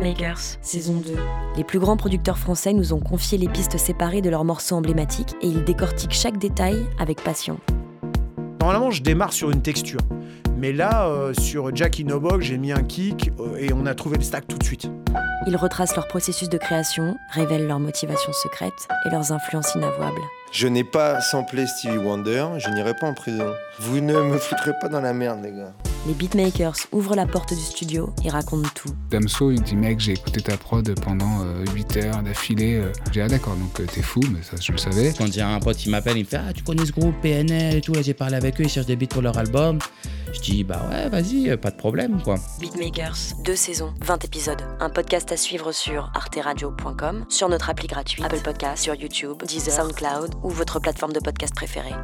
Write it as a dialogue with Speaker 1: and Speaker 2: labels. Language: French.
Speaker 1: Beatmakers, saison 2. Les plus grands producteurs français nous ont confié les pistes séparées de leurs morceaux emblématiques et ils décortiquent chaque détail avec passion.
Speaker 2: Normalement, je démarre sur une texture. Mais là, euh, sur Jackie Nobog, j'ai mis un kick euh, et on a trouvé le stack tout de suite.
Speaker 1: Ils retracent leur processus de création, révèlent leurs motivations secrètes et leurs influences inavouables.
Speaker 3: Je n'ai pas samplé Stevie Wonder, je n'irai pas en prison. Vous ne me foutrez pas dans la merde, les gars.
Speaker 1: Les beatmakers ouvrent la porte du studio et racontent tout.
Speaker 4: Damso, il dit mec, j'ai écouté ta prod pendant 8 heures d'affilée. J'ai dit ah d'accord, donc t'es fou, mais ça je le savais.
Speaker 5: Quand j'ai un pote qui m'appelle, il me fait ah tu connais ce groupe PNL et tout, là j'ai parlé avec eux, ils cherchent des beats pour leur album. Je dis bah ouais, vas-y, pas de problème quoi.
Speaker 1: Beatmakers, deux saisons, 20 épisodes. Un podcast à suivre sur arteradio.com, sur notre appli gratuite, Apple Podcast, sur YouTube, Deezer, SoundCloud ou votre plateforme de podcast préférée.